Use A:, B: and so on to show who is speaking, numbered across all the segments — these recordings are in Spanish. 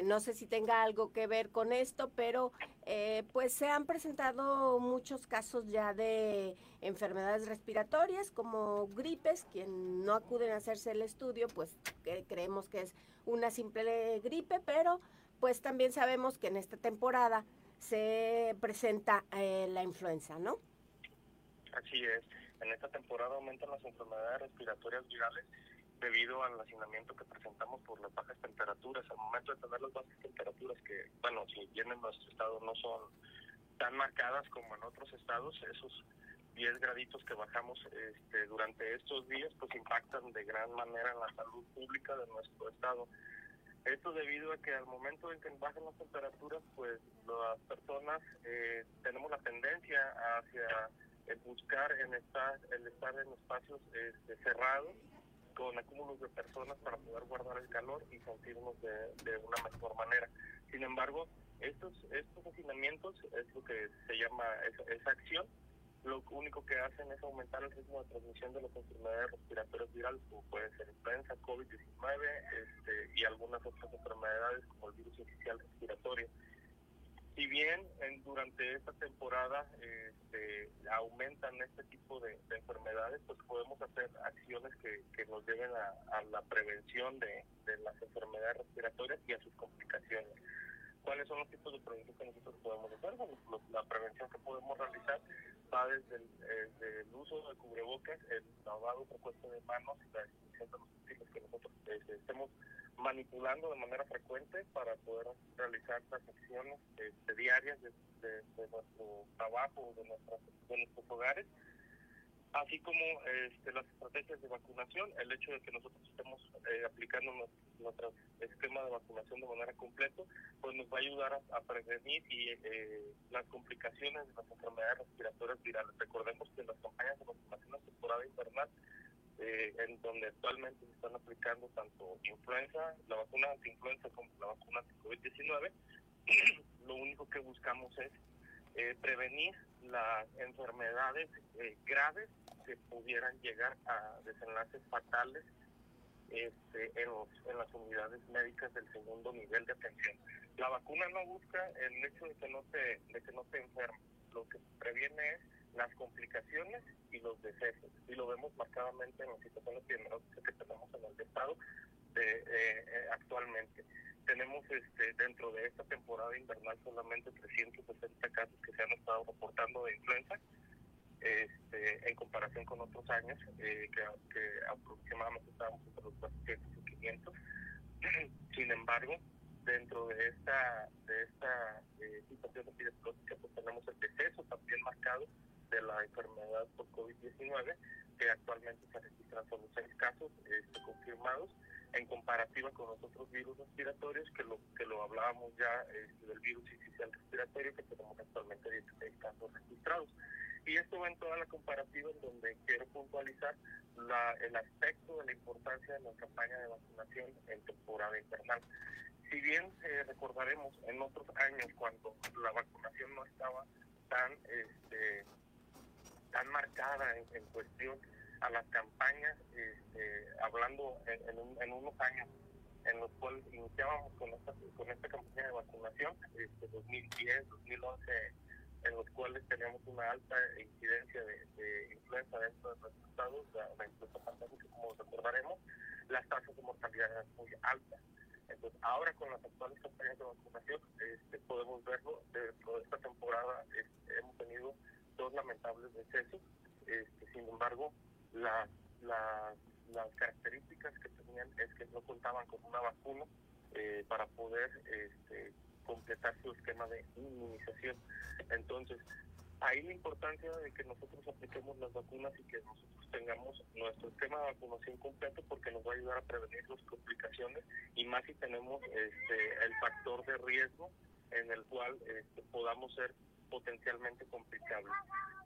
A: Eh, no sé si tenga algo que ver con esto, pero eh, pues se han presentado muchos casos ya de enfermedades respiratorias como gripes, quien no acuden a hacerse el estudio, pues creemos que es una simple gripe, pero pues también sabemos que en esta temporada se presenta eh, la influenza, ¿no?
B: Así es. En esta temporada aumentan las enfermedades respiratorias virales debido al hacinamiento que presentamos por las bajas temperaturas. Al momento de tener las bajas temperaturas, que, bueno, si bien en nuestro estado no son tan marcadas como en otros estados, esos 10 graditos que bajamos este, durante estos días, pues impactan de gran manera en la salud pública de nuestro estado. Esto debido a que al momento en que bajan las temperaturas, pues las personas eh, tenemos la tendencia hacia el buscar en estar, el estar en espacios este, cerrados con acúmulos de personas para poder guardar el calor y sentirnos de, una mejor manera. Sin embargo, estos, estos hacinamientos es lo que se llama esa acción lo único que hacen es aumentar el ritmo de transmisión de las enfermedades respiratorias virales, como puede ser influenza, COVID-19 este, y algunas otras enfermedades como el virus inicial respiratorio. Si bien en, durante esta temporada este, aumentan este tipo de, enfermedades, pues podemos hacer acciones que, que nos lleven a, a la prevención de, de las enfermedades respiratorias y a sus complicaciones. ¿Cuáles son los tipos de prevención que nosotros podemos hacer? Bueno, la prevención que podemos realizar va desde el, uso de cubrebocas, el lavado frecuente de manos y la desinfección de los utensilios que nosotros este, estemos manipulando de manera frecuente para poder realizar las acciones este, diarias de, nuestro trabajo, de, de nuestros hogares así como este, las estrategias de vacunación, el hecho de que nosotros estemos eh, aplicando nuestro, esquema de vacunación de manera completa, pues nos va a ayudar a, prevenir y eh, las complicaciones de las enfermedades respiratorias virales. Recordemos que las campañas de vacunación en temporada invernal, eh, en donde actualmente se están aplicando tanto influenza, la vacuna anti-influenza como la vacuna anti-COVID-19, lo único que buscamos es prevenir las enfermedades graves que pudieran llegar a desenlaces fatales este, en, en las unidades médicas del segundo nivel de atención. La vacuna no busca el hecho de que no te, de que no te enfermes, lo que previene es las complicaciones y los decesos. Y lo vemos marcadamente en la situación epidemiológica que tenemos en el estado de, eh, eh, actualmente. Tenemos este, dentro de esta temporada invernal solamente 360 casos que se han estado reportando de influenza este, en comparación con otros años, eh, que, aproximadamente estábamos entre los 400 y 500. Sin embargo, dentro de esta, de esta situación epidemiológica, pues tenemos el deceso también marcado de la enfermedad por COVID-19, que actualmente se registran solo seis casos este, confirmados, en comparativa con los otros virus respiratorios, que lo que lo hablábamos ya este, del virus inicial respiratorio, que tenemos actualmente 16 casos registrados. Y esto va en toda la comparativa en donde quiero puntualizar la, el aspecto de la importancia de la campaña de vacunación en temporada invernal. Si bien eh, recordaremos en otros años cuando la vacunación no estaba tan este, tan marcada en, cuestión a las campañas, este, hablando en, en, unos años en los cuales iniciábamos con esta, con esta campaña de vacunación, este, 2010, 2011, en los cuales teníamos una alta incidencia de, influenza dentro de nuestros estados, la, influenza pandémica, como recordaremos, las tasas de mortalidad eran muy altas. Entonces, ahora con las actuales campañas de vacunación, este, podemos verlo, dentro de esta temporada este, lamentables decesos, este, sin embargo, las, las características que tenían es que no contaban con una vacuna eh, para poder este, completar su esquema de inmunización. Entonces, ahí la importancia de que nosotros apliquemos las vacunas y que nosotros tengamos nuestro esquema de vacunación completo porque nos va a ayudar a prevenir las complicaciones y más si tenemos este, el factor de riesgo en el cual este, podamos ser potencialmente complicables.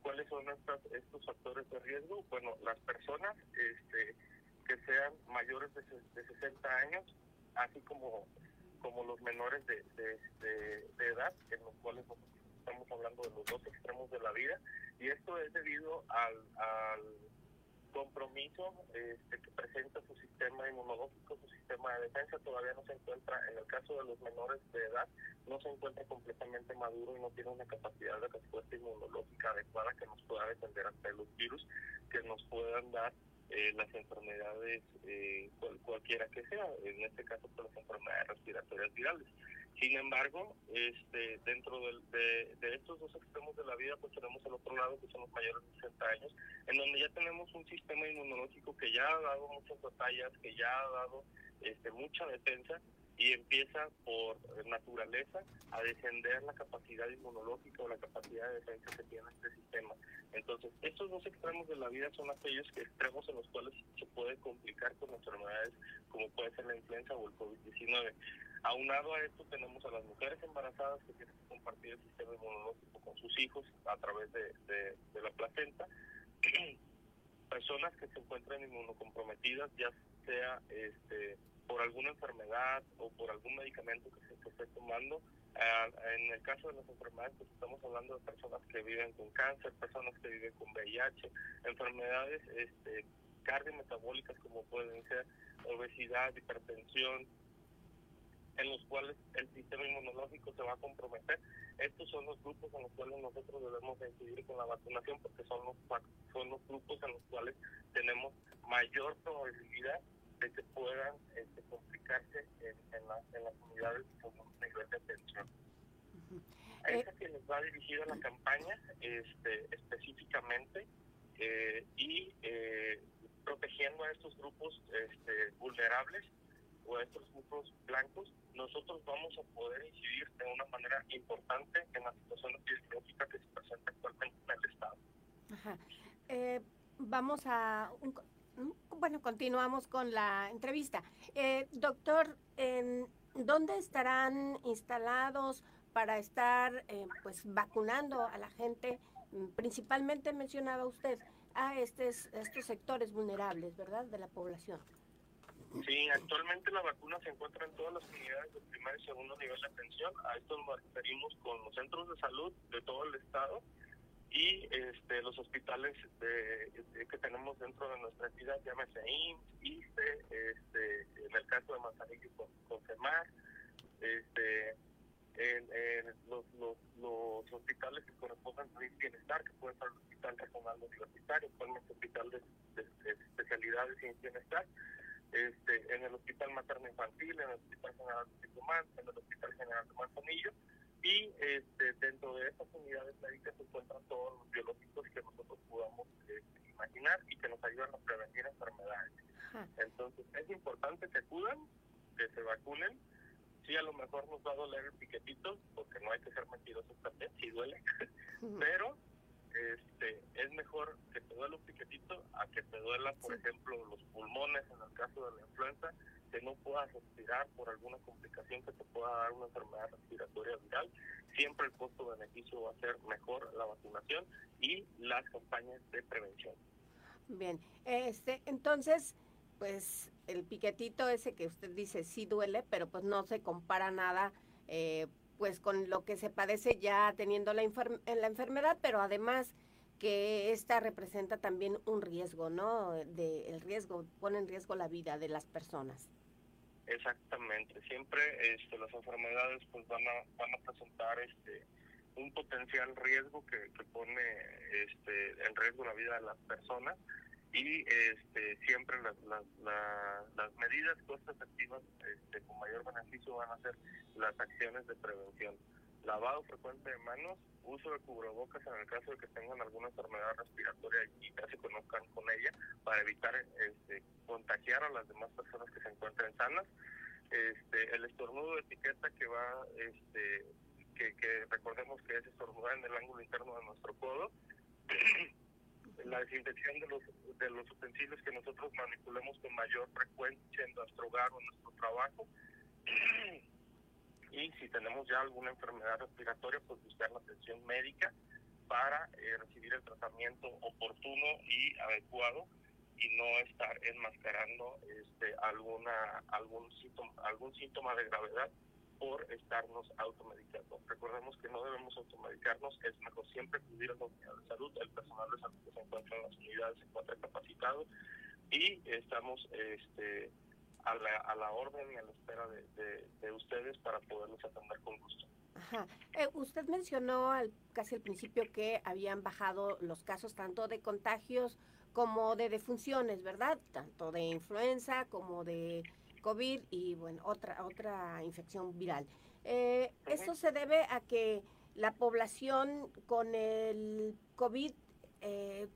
B: ¿Cuáles son estas, estos factores de riesgo? Bueno, las personas este, que sean mayores de, de 60 años, así como como los menores de, de, edad, en los cuales estamos hablando de los dos extremos de la vida, y esto es debido al, compromiso este, que presenta su sistema inmunológico, su sistema de defensa, todavía no se encuentra, en el caso de los menores de edad, no se encuentra completamente maduro y no tiene una capacidad de respuesta inmunológica adecuada que nos pueda defender ante los virus que nos puedan dar eh, las enfermedades, eh, cualquiera que sea, en este caso por pues, las enfermedades respiratorias virales. Sin embargo, este, dentro de, de, estos dos extremos de la vida, pues tenemos al otro lado, que son los mayores de 60 años, en donde ya tenemos un sistema inmunológico que ya ha dado muchas batallas, que ya ha dado este, mucha defensa y empieza por naturaleza a descender la capacidad inmunológica o la capacidad de defensa que tiene este sistema. Entonces, estos dos extremos de la vida son aquellos extremos en los cuales se puede complicar con enfermedades como puede ser la influenza o el COVID-19. Aunado a esto tenemos a las mujeres embarazadas que tienen que compartir el sistema inmunológico con sus hijos a través de, la placenta. Personas que se encuentran inmunocomprometidas, ya sea este por alguna enfermedad o por algún medicamento que se esté tomando. Ah, en el caso de las enfermedades, pues estamos hablando de personas que viven con cáncer, personas que viven con VIH, enfermedades este, cardiometabólicas como pueden ser obesidad, hipertensión, en los cuales el sistema inmunológico se va a comprometer. Estos son los grupos en los cuales nosotros debemos incidir con la vacunación porque son los, son los grupos en los cuales tenemos mayor probabilidad de que puedan este, complicarse en, en, las unidades con un nivel de atención. A esa que les va dirigida la campaña este, específicamente eh, y eh, protegiendo a estos grupos este, vulnerables o a estos grupos blancos, nosotros vamos a poder incidir de una manera importante en la situación epidemiológica que se presenta actualmente en el Estado.
A: Ajá. Eh, vamos a un, bueno, continuamos con la entrevista. Eh, doctor, ¿en ¿dónde estarán instalados para estar eh, pues vacunando a la gente? Principalmente mencionaba usted a estos, estos sectores vulnerables, ¿verdad?, de la población.
B: Sí, actualmente la vacuna se encuentra en todas las unidades de primer y segundo nivel de atención. A esto nos referimos con los centros de salud de todo el estado y este, los hospitales de, que tenemos dentro de nuestra entidad, llámese IMSS, ISTE, este, en el caso de Manzanillo con, con CEMAR, este, en, los, hospitales que corresponden al bienestar, que puede ser el Hospital Regional Universitario, actualmente Hospital de, de, Especialidades y Bienestar, este, en el Hospital Materno Infantil, en el Hospital General de Tucumán, en el Hospital General de Manzanillo, y este, dentro de estas unidades médicas se encuentran todos los biológicos que nosotros podamos este, imaginar y que nos ayudan a prevenir enfermedades. Entonces es importante que acudan, que se vacunen. Sí, a lo mejor nos va a doler el piquetito, porque no hay que ser mentirosos también, sí duele, pero este, es mejor que te duela un piquetito a que te duela, por ejemplo, los pulmones en el caso de la influenza, que no puedas respirar por alguna complicación que te pueda dar una enfermedad respiratoria viral. Siempre el costo-beneficio va a ser mejor la vacunación y las campañas de prevención.
A: Bien, este, entonces, pues el piquetito ese que usted dice sí duele, pero pues no se compara nada. Eh, pues con lo que se padece ya teniendo la, la enfermedad, pero además que esta representa también un riesgo, ¿no? De, el riesgo, pone en riesgo la vida de las personas.
B: Exactamente, siempre este, las enfermedades pues van a, van a presentar este un potencial riesgo que, que pone este, en riesgo la vida de las personas y este, siempre las, las, las, medidas costo efectivas este, con mayor beneficio van a ser las acciones de prevención. Lavado frecuente de manos, uso de cubrebocas en el caso de que tengan alguna enfermedad respiratoria y ya se conozcan con ella para evitar este, contagiar a las demás personas que se encuentren sanas. Este, el estornudo de etiqueta que va, este, que, recordemos que es estornudar en el ángulo interno de nuestro codo. la desinfección de los, de los utensilios que nosotros manipulemos con mayor frecuencia en nuestro hogar o en nuestro trabajo. y si tenemos ya alguna enfermedad respiratoria, pues buscar la atención médica para eh, recibir el tratamiento oportuno y adecuado y no estar enmascarando este, alguna algún síntoma, algún síntoma de gravedad por estarnos automedicando. Recordemos que no debemos automedicarnos, es mejor siempre acudir a la unidad de salud, el personal de salud que se encuentra en las unidades se encuentra capacitado y estamos este, a, la, a la orden y a la espera de, de, ustedes para poderlos atender con gusto.
A: Ajá. Eh, usted mencionó al, casi al principio que habían bajado los casos tanto de contagios como de defunciones, ¿verdad? Tanto de influenza como de COVID y bueno, otra, otra infección viral. Eh, ¿Esto se debe a que la población con el COVID eh,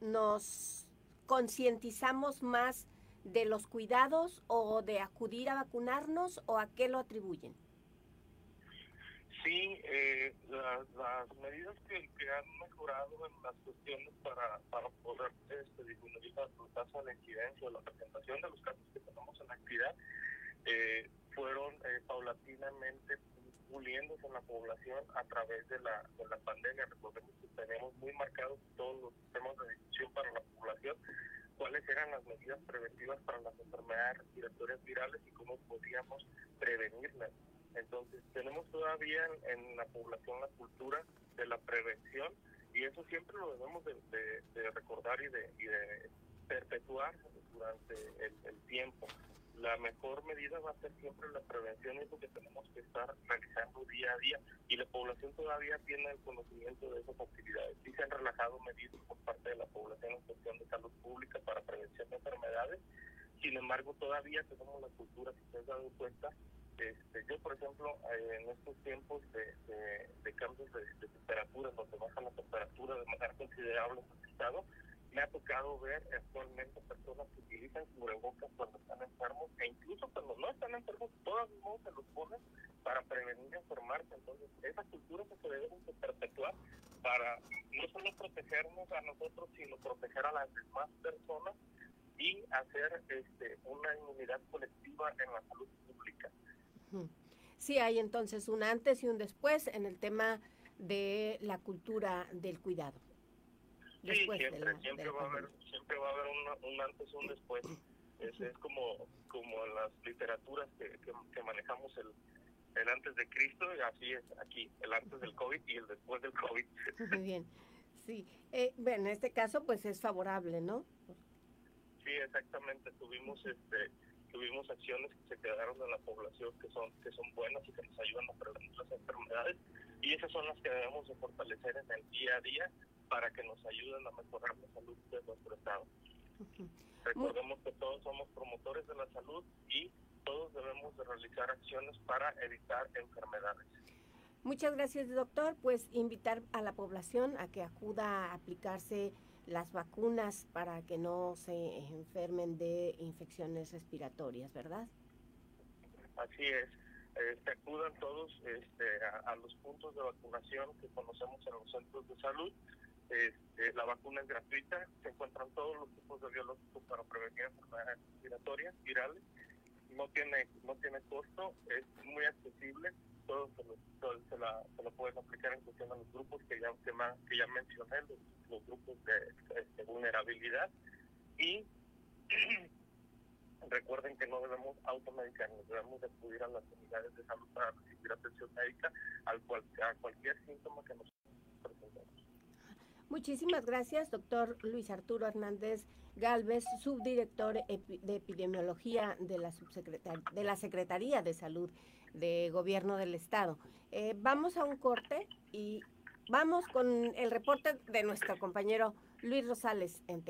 A: nos concientizamos más de los cuidados o de acudir a vacunarnos o a qué lo atribuyen?
B: Sí, eh, las medidas que, han mejorado en las cuestiones para, para poder este, disminuir la tasa de incidencia o la presentación de los casos que tenemos en la actividad eh, fueron eh, paulatinamente puliéndose en la población a través de la, de la pandemia. Recordemos que tenemos muy marcados todos los sistemas de difusión para la población, cuáles eran las medidas preventivas para las enfermedades respiratorias virales y cómo podíamos prevenirlas. Entonces, tenemos todavía en, la población la cultura de la prevención y eso siempre lo debemos de, recordar y de, perpetuar durante el, tiempo. La mejor medida va a ser siempre la prevención y es lo que tenemos que estar realizando día a día y la población todavía tiene el conocimiento de esas actividades. Sí se han relajado medidas por parte de la población en cuestión de salud pública para prevención de enfermedades, sin embargo todavía tenemos la cultura, si se han dado cuenta, este, yo, por ejemplo, eh, en estos tiempos de, cambios de, temperatura, donde baja la temperatura de manera considerable en el estado, me ha tocado ver actualmente personas que utilizan cubrebocas cuando están enfermos e incluso cuando no están enfermos, todos modos se los ponen para prevenir enfermarse. Entonces, esa cultura que se debe de perpetuar para no solo protegernos a nosotros, sino proteger a las demás personas y hacer este, una inmunidad colectiva en la salud pública.
A: Sí, hay entonces un antes y un después en el tema de la cultura del cuidado.
B: sí, siempre, siempre, va a haber, siempre va a haber un, antes y un después. Es, es como, como en las literaturas que, que, manejamos el, el antes de Cristo, y así es aquí, el antes del COVID y el después del COVID.
A: Muy bien, sí. Eh, bueno, en este caso, pues es favorable, ¿no?
B: Sí, exactamente. Tuvimos este tuvimos acciones que se quedaron en la población que son que son buenas y que nos ayudan a prevenir las enfermedades y esas son las que debemos de fortalecer en el día a día para que nos ayuden a mejorar la salud de nuestro estado. Recordemos que todos somos promotores de la salud y todos debemos de realizar acciones para evitar enfermedades.
A: Muchas gracias, doctor. Pues invitar a la población a que acuda a aplicarse las vacunas para que no se enfermen de infecciones respiratorias, ¿verdad?
B: Así es. Este, acudan todos este, a, los puntos de vacunación que conocemos en los centros de salud. Este, la vacuna es gratuita, se encuentran todos los tipos de biológicos para prevenir enfermedades respiratorias virales. No tiene, no tiene costo, es muy accesible todos se lo, se, aplicar en cuestión a los grupos que ya, que, ya mencioné, los, grupos de, vulnerabilidad. Y recuerden que no debemos automedicarnos, debemos de acudir a las unidades de salud para recibir atención médica al cual, a cualquier síntoma que nos presentemos.
A: Muchísimas gracias, doctor Luis Arturo Hernández Galvez, subdirector de epidemiología de la, de la Secretaría de Salud de Gobierno del Estado. Eh, vamos a un corte y vamos con el reporte de nuestro compañero Luis Rosales en